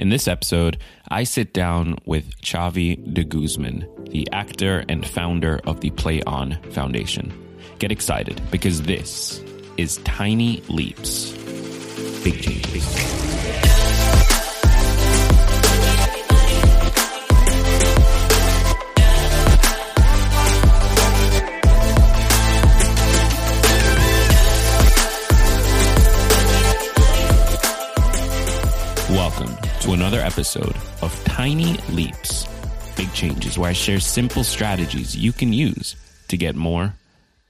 In this episode, I sit down with Chavi de Guzman, the actor and founder of the Play On Foundation. Get excited because this is Tiny Leaps. Big changes. To another episode of Tiny Leaps, Big Changes, where I share simple strategies you can use to get more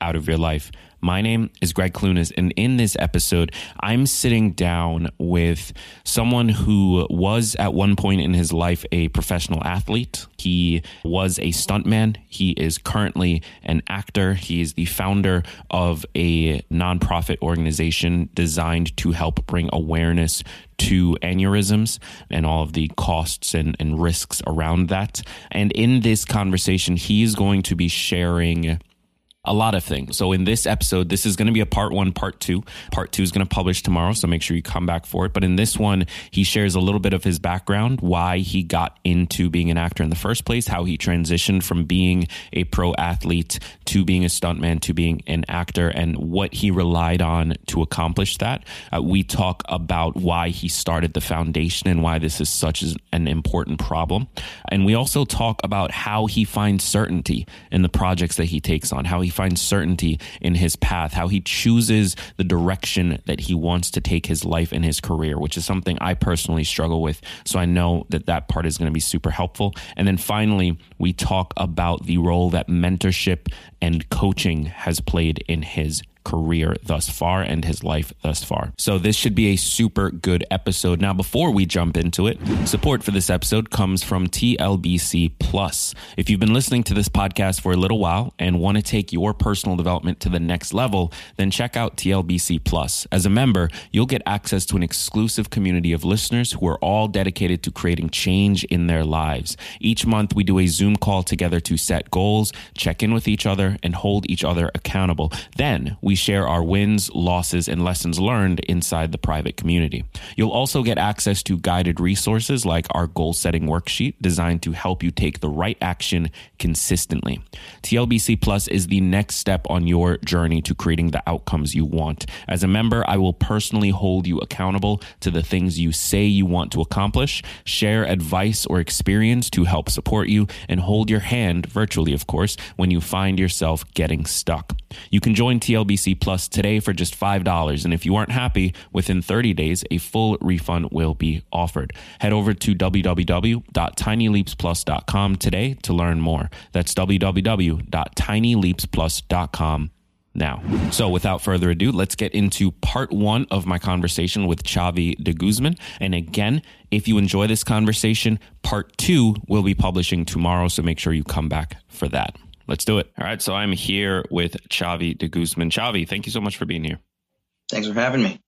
out of your life. My name is Gregg Clunis, and in this episode, I'm sitting down with someone who was at one point in his life a professional athlete. He was a stuntman. He is currently an actor. He is the founder of a nonprofit organization designed to help bring awareness to aneurysms and all of the costs and, and risks around that. And in this conversation, he is going to be sharing a lot of things. So in this episode, this is going to be a part one, part two. Part two is going to publish tomorrow, so make sure you come back for it. But in this one, he shares a little bit of his background, why he got into being an actor in the first place, how he transitioned from being a pro athlete to being a stuntman to being an actor, and what he relied on to accomplish that. Uh, we talk about why he started the foundation and why this is such an important problem. And we also talk about how he finds certainty in the projects that he takes on, how he finds certainty in his path, how he chooses the direction that he wants to take his life and his career, which is something I personally struggle with. So I know that that part is going to be super helpful. And then finally, we talk about the role that mentorship and coaching has played in his career thus far and his life thus far. So this should be a super good episode. Now, before we jump into it, support for this episode comes from TLBC Plus. If you've been listening to this podcast for a little while and want to take your personal development to the next level, then check out TLBC Plus. As a member, you'll get access to an exclusive community of listeners who are all dedicated to creating change in their lives. Each month, we do a Zoom call together to set goals, check in with each other, and hold each other accountable. Then we share our wins, losses, and lessons learned inside the private community. You'll also get access to guided resources like our goal setting worksheet designed to help you take the right action consistently. TLBC Plus is the next step on your journey to creating the outcomes you want. As a member, I will personally hold you accountable to the things you say you want to accomplish, share advice or experience to help support you, and hold your hand, virtually of course, when you find yourself getting stuck. You can join TLBC Plus today for just $5. And if you aren't happy, within 30 days, a full refund will be offered. Head over to www.tinyleapsplus.com today to learn more. That's www.tinyleapsplus.com now. So, without further ado, let's get into part one of my conversation with Chavi de Guzman. And again, if you enjoy this conversation, part two will be publishing tomorrow. So, make sure you come back for that. Let's do it. All right. So, I'm here with Chavi de Guzman. Chavi, thank you so much for being here. Thanks for having me.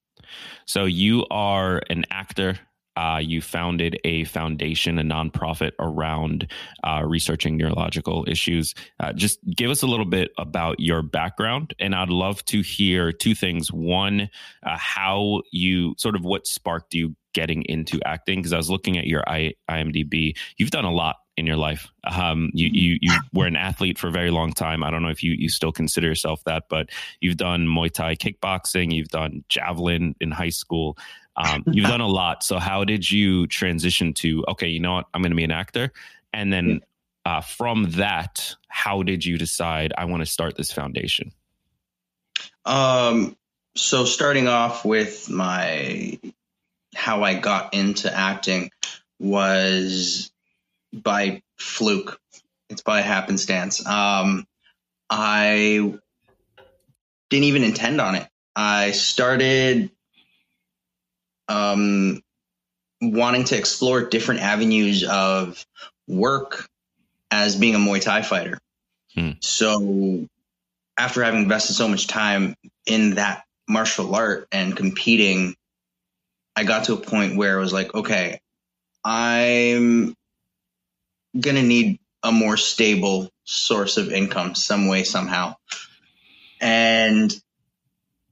So, you are an actor, uh, you founded a foundation, a nonprofit around uh, researching neurological issues. Uh, just give us a little bit about your background, and I'd love to hear two things. One, uh, how you sort of what sparked you getting into acting, because I was looking at your I, IMDb. You've done a lot in your life. Um, you, you you were an athlete for a very long time. I don't know if you you still consider yourself that, but you've done Muay Thai kickboxing. You've done javelin in high school. Um, you've done a lot. So how did you transition to okay? You know what? I'm going to be an actor, and then uh, from that, how did you decide I want to start this foundation? Um. So starting off with my how I got into acting was by fluke. It's by happenstance. Um, I didn't even intend on it. I started um, wanting to explore different avenues of work as being a Muay Thai fighter. Hmm. So after having invested so much time in that martial art and competing, I got to a point where it was like, okay, I'm going to need a more stable source of income some way, somehow. And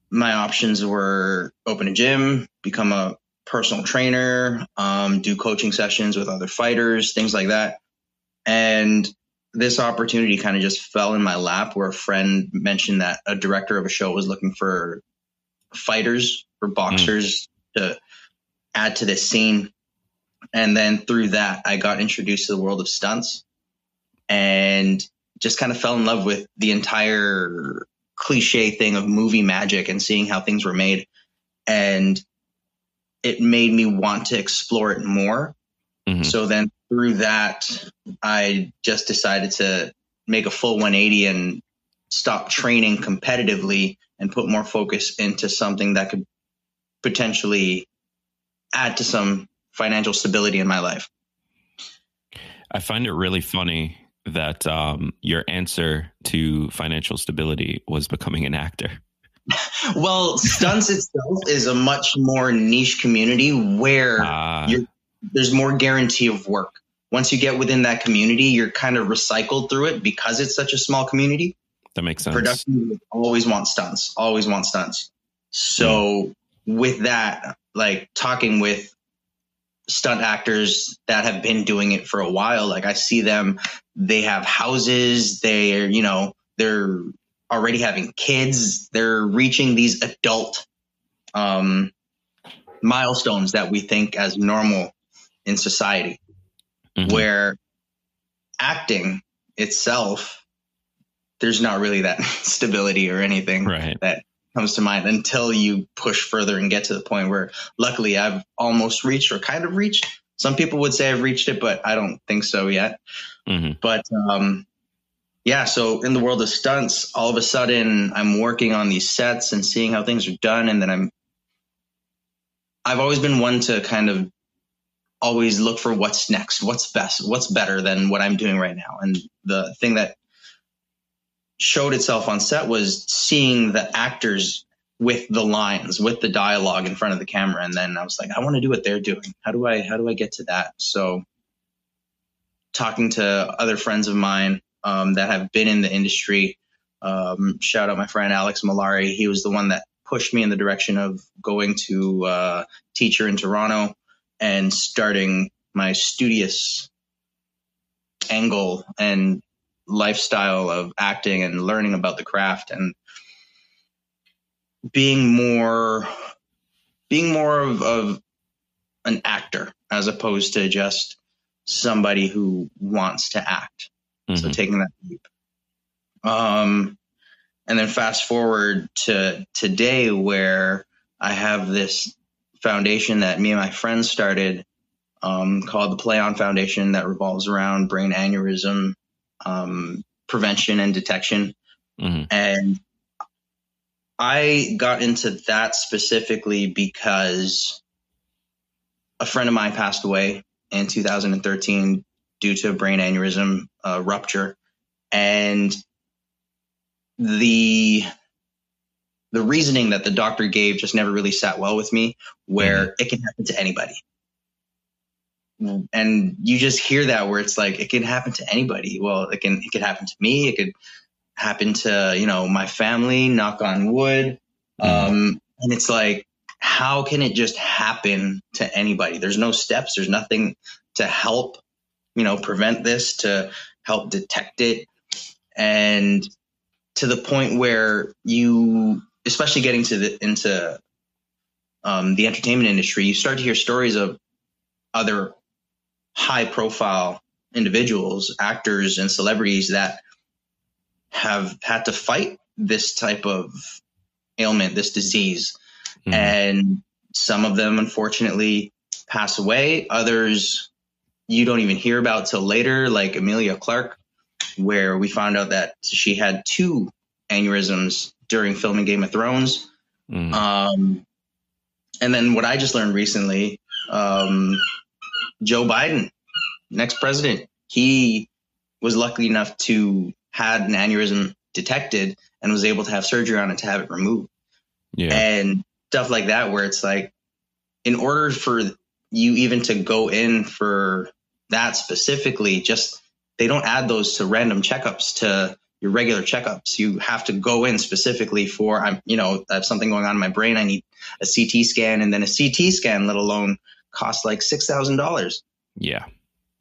my options were open a gym, become a personal trainer, um, do coaching sessions with other fighters, things like that. And this opportunity kind of just fell in my lap where a friend mentioned that a director of a show was looking for fighters or boxers mm. to add to this scene. And then through that, I got introduced to the world of stunts and just kind of fell in love with the entire cliche thing of movie magic and seeing how things were made. And it made me want to explore it more. Mm-hmm. So then through that, I just decided to make a full 180 and stop training competitively and put more focus into something that could potentially add to some financial stability in my life. I find it really funny that um, your answer to financial stability was becoming an actor. well, stunts itself is a much more niche community where uh, there's more guarantee of work. Once you get within that community, you're kind of recycled through it because it's such a small community. That makes sense. Production always want stunts, always want stunts. So mm. with that, like talking with stunt actors that have been doing it for a while, like I see them, they have houses, they're, you know, they're already having kids, they're reaching these adult um, milestones that we think as normal in society, mm-hmm. where acting itself, there's not really that stability or anything right. that comes to mind until you push further and get to the point where luckily I've almost reached or kind of reached. Some people would say I've reached it, but I don't think so yet. Mm-hmm. But um, yeah, so in the world of stunts, all of a sudden I'm working on these sets and seeing how things are done, and then I'm I've always been one to kind of always look for what's next, what's best, what's better than what I'm doing right now. And the thing that showed itself on set was seeing the actors with the lines, with the dialogue in front of the camera. And then I was like, I want to do what they're doing. How do I how do I get to that? So talking to other friends of mine um, that have been in the industry. Um, shout out my friend Alex Malari. He was the one that pushed me in the direction of going to uh, teacher in Toronto and starting my studious angle and lifestyle of acting and learning about the craft and being more being more of, of an actor as opposed to just somebody who wants to act. Mm-hmm. So taking that leap. Um, and then fast forward to today where I have this foundation that me and my friends started um, called the Play On Foundation that revolves around brain aneurysm um, prevention and detection. Mm-hmm. And I got into that specifically because a friend of mine passed away in 2013 due to a brain aneurysm uh, rupture, and the the reasoning that the doctor gave just never really sat well with me. Where mm-hmm. it can happen to anybody, and you just hear that where it's like it can happen to anybody. Well, it can it could happen to me. It could happen to you know my family. Knock on wood. Mm-hmm. Um, and it's like, how can it just happen to anybody? There's no steps. There's nothing to help you know, prevent this, to help detect it. And to the point where you, especially getting to the, into um, the entertainment industry, you start to hear stories of other high profile individuals, actors, and celebrities that have had to fight this type of ailment, this disease. Mm-hmm. And some of them, unfortunately, pass away. Others you don't even hear about till later, like Emilia Clarke, where we found out that she had two aneurysms during filming Game of Thrones. Mm. Um, and then what I just learned recently, um, Joe Biden, next president, he was lucky enough to had an aneurysm detected and was able to have surgery on it to have it removed. Yeah. And stuff like that, where it's like, in order for you even to go in for that specifically, just they don't add those to random checkups to your regular checkups. You have to go in specifically for I'm, you know, I have something going on in my brain. I need a CT scan, and then a CT scan, let alone cost like six thousand dollars. Yeah.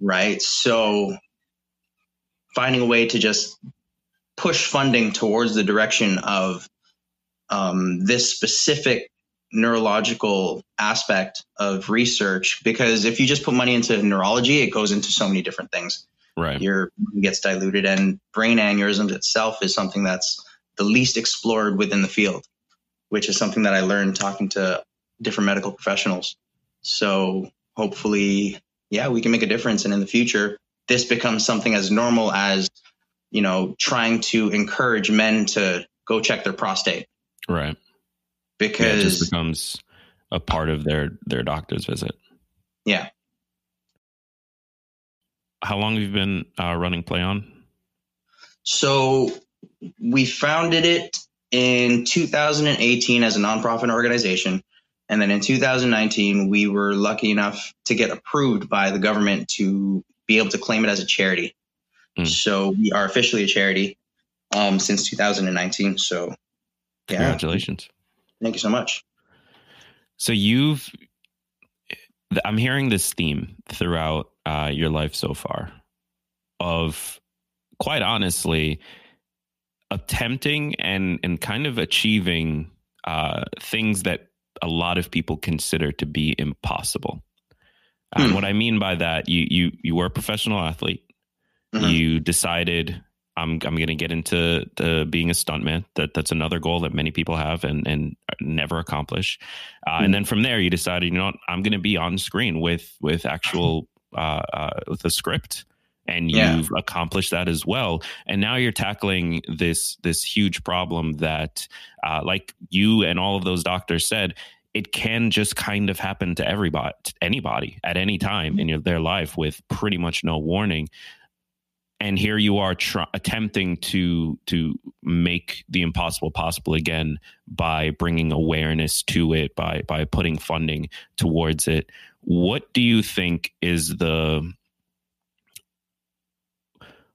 Right. So finding a way to just push funding towards the direction of um, this specific neurological aspect of research because if you just put money into neurology it goes into so many different things right your gets diluted and brain aneurysms itself is something that's the least explored within the field which is something that i learned talking to different medical professionals so hopefully yeah we can make a difference and in the future this becomes something as normal as you know trying to encourage men to go check their prostate right because yeah, it just becomes a part of their their doctor's visit. Yeah. How long have you been uh, running Play On? So we founded it in 2018 as a nonprofit organization. And then in 2019, we were lucky enough to get approved by the government to be able to claim it as a charity. Mm. So we are officially a charity um, since 2019. So, yeah. Congratulations. Thank you so much. So you've, I'm hearing this theme throughout uh, your life so far of quite honestly attempting and and kind of achieving uh, things that a lot of people consider to be impossible. Hmm. And what I mean by that, you you you were a professional athlete. Mm-hmm. You decided I'm I'm going to get into being a stuntman. That that's another goal that many people have and and never accomplish. Uh, mm-hmm. And then from there, you decided, you know, what, I'm going to be on screen with with actual uh, uh, with a script, and you've yeah. accomplished that as well. And now you're tackling this this huge problem that, uh, like you and all of those doctors said, it can just kind of happen to everybody, anybody at any time in your, their life with pretty much no warning and here you are tr- attempting to to make the impossible possible again by bringing awareness to it by by putting funding towards it what do you think is the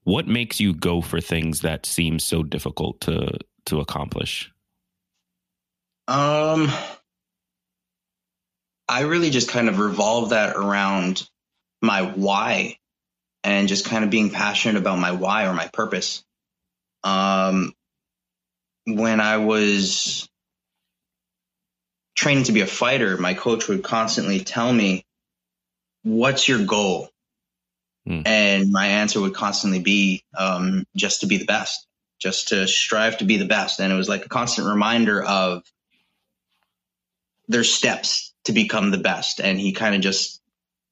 what makes you go for things that seem so difficult to to accomplish um i really just kind of revolve that around my why and just kind of being passionate about my why or my purpose. Um, when I was training to be a fighter, my coach would constantly tell me, What's your goal? Mm. And my answer would constantly be um, just to be the best, just to strive to be the best. And it was like a constant reminder of there's steps to become the best. And he kind of just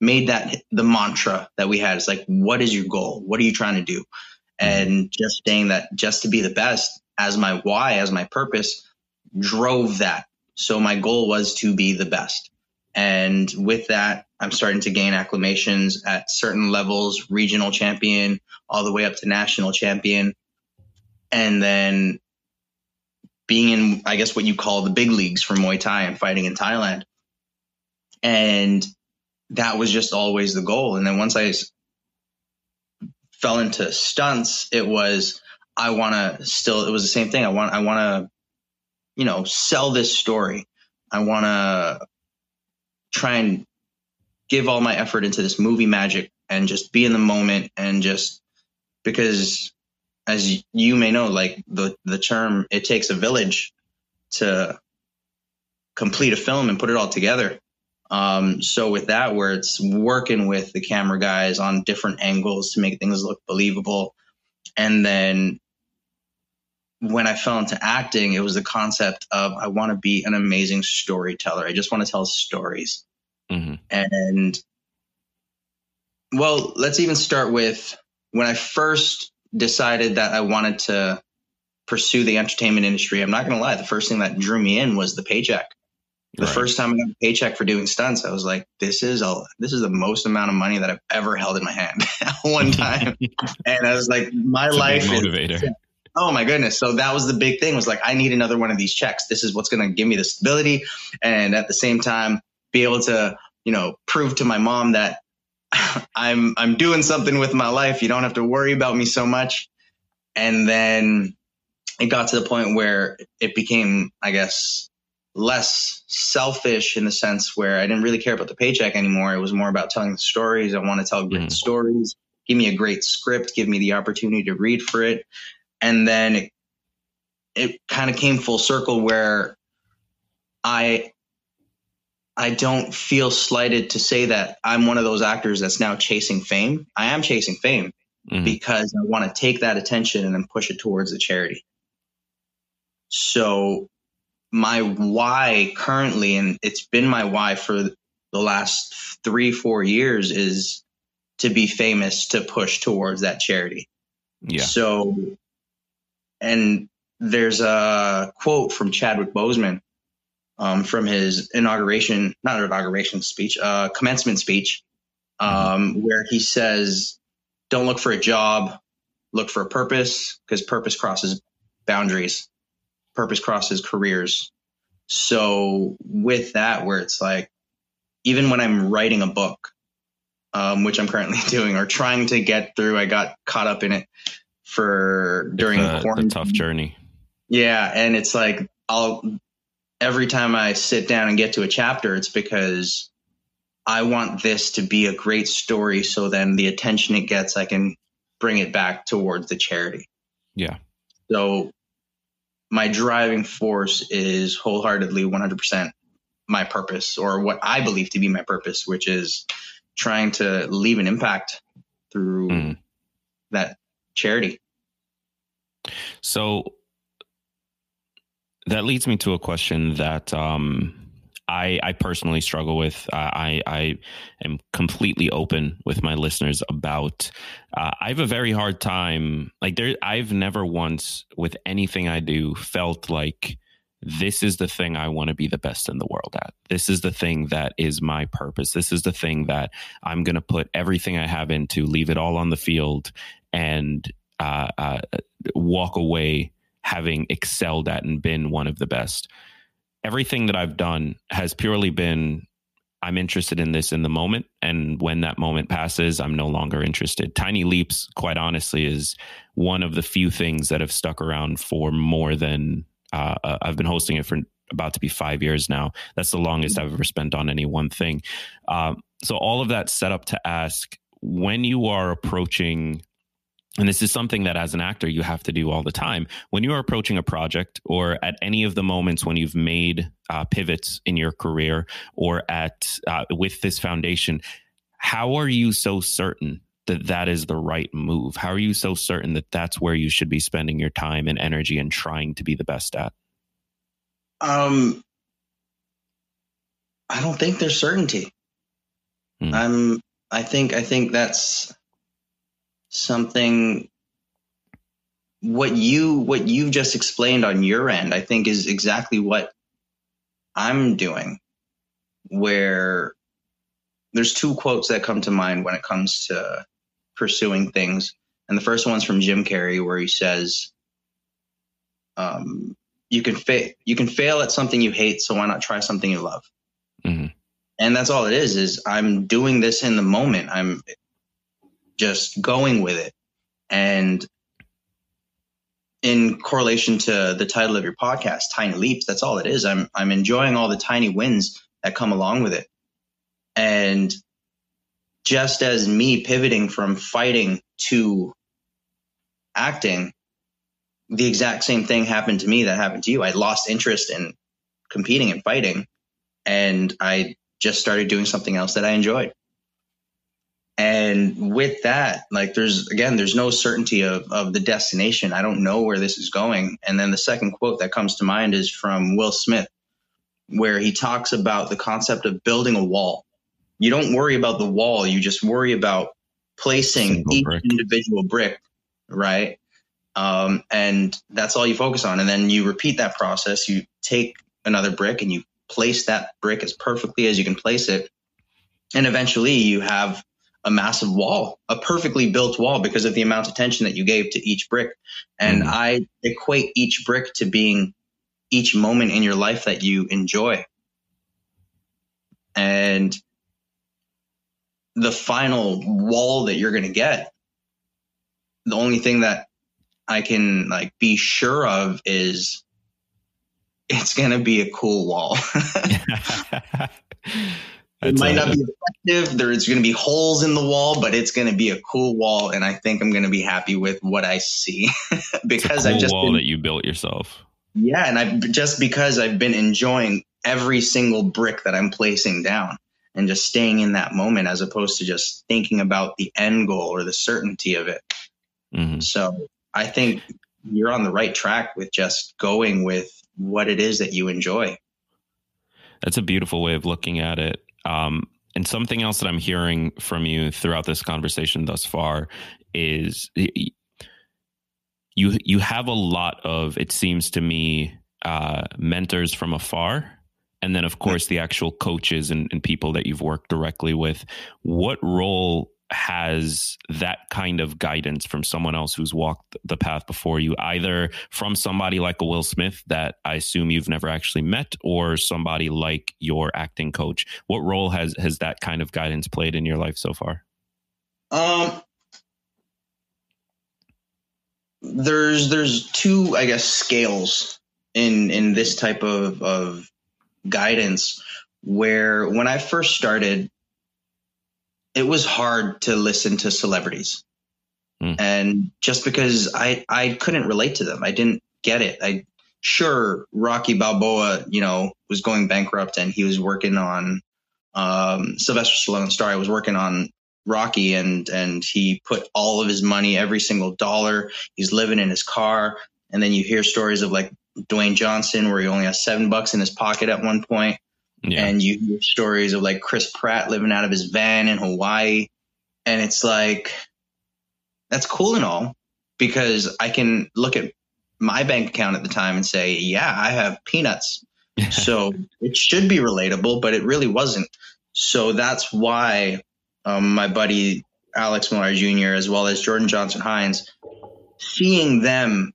made that the mantra that we had. It's like, what is your goal? What are you trying to do? Mm-hmm. And just saying that just to be the best as my why, as my purpose drove that. So my goal was to be the best. And with that, I'm starting to gain acclamations at certain levels, regional champion, all the way up to national champion. And then being in, I guess, what you call the big leagues for Muay Thai and fighting in Thailand. And that was just always the goal. And then once I fell into stunts, it was I want to still. It was the same thing. I want I want to, you know, sell this story. I want to try and give all my effort into this movie magic and just be in the moment and just because as you may know like the the term it takes a village to complete a film and put it all together. Um, so with that, where it's working with the camera guys on different angles to make things look believable, and then when I fell into acting, it was the concept of I want to be an amazing storyteller. I just want to tell stories, mm-hmm. and well, let's even start with when I first decided that I wanted to pursue the entertainment industry. I'm not going to lie, the first thing that drew me in was the paycheck. The right. first time I got a paycheck for doing stunts, I was like, "This is a this is the most amount of money that I've ever held in my hand at one time." and I was like, "My it's life motivator." Is, oh my goodness! So that was the big thing. Was like, I need another one of these checks. This is what's going to give me the stability, and at the same time, be able to, you know, prove to my mom that I'm I'm doing something with my life. You don't have to worry about me so much. And then it got to the point where it became, I guess, less selfish in the sense where I didn't really care about the paycheck anymore. It was more about telling the stories. I want to tell great mm. stories. Give me a great script. Give me the opportunity to read for it. And then it, it kind of came full circle where I I don't feel slighted to say that I'm one of those actors that's now chasing fame. I am chasing fame mm-hmm. because I want to take that attention and then push it towards the charity. So my why currently, and it's been my why for the last three, four years, is to be famous to push towards that charity. Yeah. So, and there's a quote from Chadwick Boseman um, from his inauguration, not inauguration speech, uh, commencement speech, um, where he says, Don't look for a job, look for a purpose, because purpose crosses boundaries purpose crosses careers. So with that, where it's like, even when I'm writing a book, um, which I'm currently doing or trying to get through, I got caught up in it for during a, quarantine. tough journey. Yeah, and it's like I'll every time I sit down and get to a chapter, it's because I want this to be a great story. So then the attention it gets, I can bring it back towards the charity. Yeah. So my driving force is wholeheartedly 100% my purpose or what I believe to be my purpose, which is trying to leave an impact through mm. that charity. So that leads me to a question that um, I, I personally struggle with. Uh, I, I am completely open with my listeners about. Uh, I have a very hard time. Like there, I've never once with anything I do felt like this is the thing I want to be the best in the world at. This is the thing that is my purpose. This is the thing that I'm going to put everything I have into, leave it all on the field, and uh, uh, walk away having excelled at and been one of the best everything that I've done has purely been I'm interested in this in the moment. And when that moment passes, I'm no longer interested. Tiny Leaps, quite honestly, is one of the few things that have stuck around for more than uh, uh I've been hosting it for about to be five years now. That's the longest I've ever spent on any one thing. Uh, so, all of that set up to ask when you are approaching and this is something that as an actor you have to do all the time. When you are approaching a project or at any of the moments when you've made uh, pivots in your career or at uh, with this foundation how are you so certain that that is the right move? How are you so certain that that's where you should be spending your time and energy and trying to be the best at? Um i don't think there's certainty. Hmm. i'm i think i think that's something what you what you've just explained on your end i think is exactly what i'm doing where there's two quotes that come to mind when it comes to pursuing things. And the first one's from jim carrey where he says um, you can fail you can fail at something you hate so why not try something you love? Mm-hmm. and that's all it is is i'm doing this in the moment. I'm just going with it. And in correlation to the title of your podcast, Tiny Leaps, that's all it is. I'm I'm enjoying all the tiny wins that come along with it. And just as me pivoting from fighting to acting, the exact same thing happened to me that happened to you. I lost interest in competing and fighting, and I just started doing something else that I enjoyed. And with that, like there's again, there's no certainty of, of the destination. I don't know where this is going. And then the second quote that comes to mind is from Will Smith, where he talks about the concept of building a wall. You don't worry about the wall, you just worry about placing Single each brick. individual brick, right? Um, and that's all you focus on. And then you repeat that process. You take another brick and you place that brick as perfectly as you can place it. And eventually you have a massive wall, a perfectly built wall because of the amount of attention that you gave to each brick. And mm. I equate each brick to being each moment in your life that you enjoy. And the final wall that you're going to get, the only thing that I can like be sure of is it's going to be a cool wall. it might not be effective. There's going to be holes in the wall, but it's going to be a cool wall, and I think I'm going to be happy with what I see because cool I've just wall been, that you built yourself. Yeah, and I just because I've been enjoying every single brick that I'm placing down and just staying in that moment as opposed to just thinking about the end goal or the certainty of it. Mm-hmm. So I think you're on the right track with just going with what it is that you enjoy. That's a beautiful way of looking at it. Um, and something else that I'm hearing from you throughout this conversation thus far is you you have a lot of it seems to me uh, mentors from afar and then of course the actual coaches and, and, people that you've worked directly with. What role has that kind of guidance from someone else who's walked the path before you, either from somebody like a Will Smith that I assume you've never actually met, or somebody like your acting coach? What role has has that kind of guidance played in your life so far? Um, there's there's two, I guess, scales in in this type of of guidance where when I first started, it was hard to listen to celebrities. Mm. And just because I, I couldn't relate to them, I didn't get it. I sure Rocky Balboa, you know, was going bankrupt and he was working on um, Sylvester Stallone star. I was working on Rocky and and he put all of his money, every single dollar. He's living in his car, and then you hear stories of like Dwayne Johnson where he only has seven bucks in his pocket at one point. Yeah. And you hear stories of like Chris Pratt living out of his van in Hawaii. And it's like, that's cool and all because I can look at my bank account at the time and say, yeah, I have peanuts. so it should be relatable, but it really wasn't. So that's why um, my buddy Alex Miller Jr., as well as Jordan Johnson-Hinds, seeing them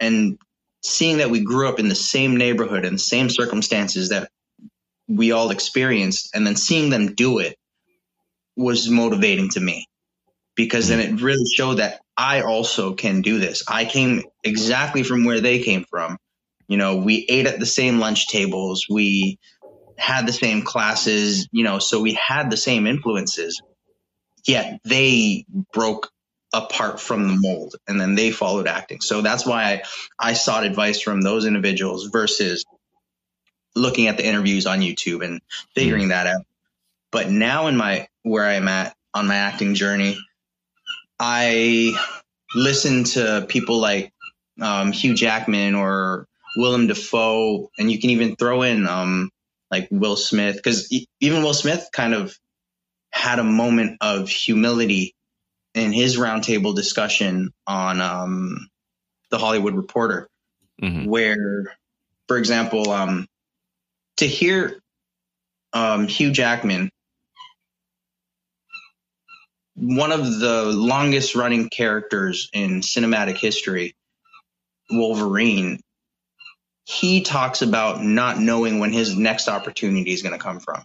and seeing that we grew up in the same neighborhood and the same circumstances that we all experienced and then seeing them do it was motivating to me because then mm. it really showed that I also can do this. I came exactly from where they came from. You know, we ate at the same lunch tables, we had the same classes, you know, so we had the same influences. Yet they broke apart from the mold and then they followed acting. So that's why I, I sought advice from those individuals versus looking at the interviews on YouTube and figuring mm. that out. But now in my where I'm at on my acting journey, I listen to people like um, Hugh Jackman or Willem Dafoe, and you can even throw in um, like Will Smith because even Will Smith kind of had a moment of humility in his roundtable discussion on um, the Hollywood Reporter, mm-hmm. where, for example, um, to hear um, Hugh Jackman, one of the longest running characters in cinematic history, Wolverine, he talks about not knowing when his next opportunity is going to come from.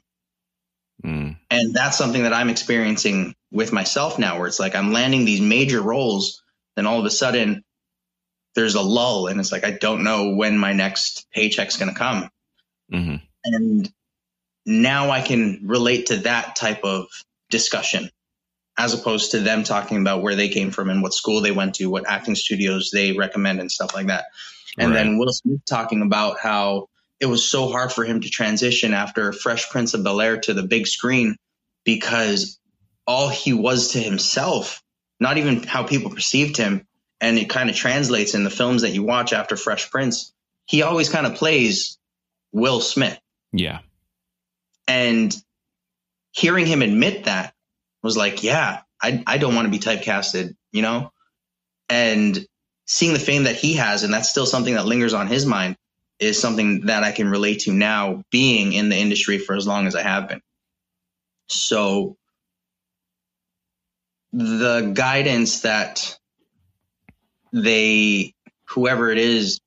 Mm. And that's something that I'm experiencing with myself now, where it's like I'm landing these major roles, then all of a sudden there's a lull, and it's like I don't know when my next paycheck's going to come. Mm-hmm. And now I can relate to that type of discussion as opposed to them talking about where they came from and what school they went to, what acting studios they recommend and stuff like that. And right. then Will Smith talking about how it was so hard for him to transition after Fresh Prince of Bel Air to the big screen because all he was to himself, not even how people perceived him, and it kind of translates in the films that you watch after Fresh Prince. He always kind of plays Will Smith. Yeah. And hearing him admit that was like, yeah, I, I don't want to be typecasted, you know? And seeing the fame that he has, and that's still something that lingers on his mind, is something that I can relate to now being in the industry for as long as I have been. So the guidance that they, whoever it is,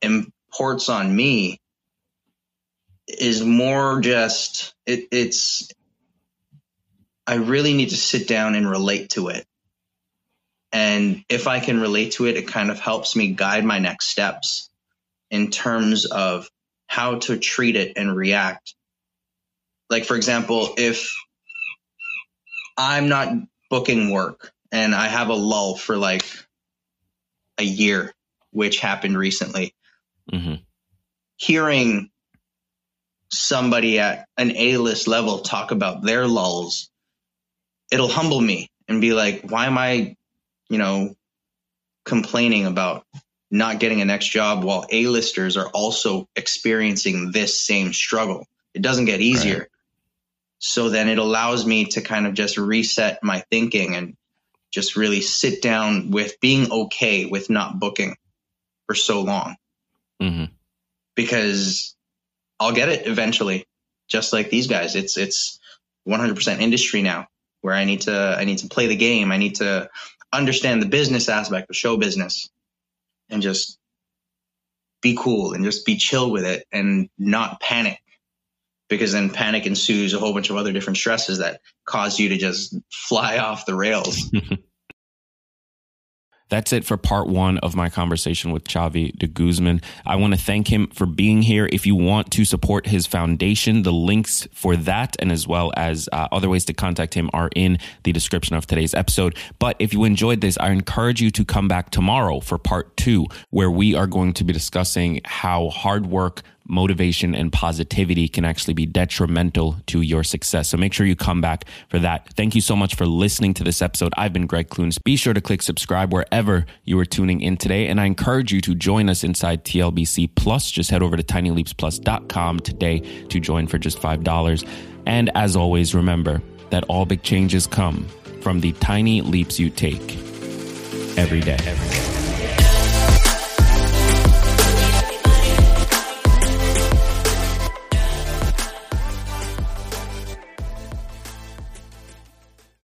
imports on me is more just it, it's I really need to sit down and relate to it. And if I can relate to it, it kind of helps me guide my next steps. in terms of how to treat it and react. Like, for example, if I'm not booking work and I have a lull for like a year, which happened recently, mm-hmm. hearing somebody at an A list level talk about their lulls, it'll humble me and be like, why am I, you know, complaining about not getting a next job while A-listers are also experiencing this same struggle. It doesn't get easier. Right. So then it allows me to kind of just reset my thinking and just really sit down with being okay with not booking for so long. Mm-hmm. Because I'll get it eventually, just like these guys. It's it's 100% industry now, where I need to I need to play the game. I need to understand the business aspect of show business and just be cool and just be chill with it and not panic because then panic ensues a whole bunch of other different stresses that cause you to just fly off the rails. That's it for part one of my conversation with Xavi de Guzman. I want to thank him for being here. If you want to support his foundation, the links for that and as well as uh, other ways to contact him are in the description of today's episode. But if you enjoyed this, I encourage you to come back tomorrow for part two, where we are going to be discussing how hard work motivation and positivity can actually be detrimental to your success. So make sure you come back for that. Thank you so much for listening to this episode. I've been Gregg Clunis. Be sure to click subscribe wherever you are tuning in today. And I encourage you to join us inside TLBC Plus. Just head over to tinyleapsplus.com today to join for just $5. And as always, remember that all big changes come from the tiny leaps you take every day. Every day.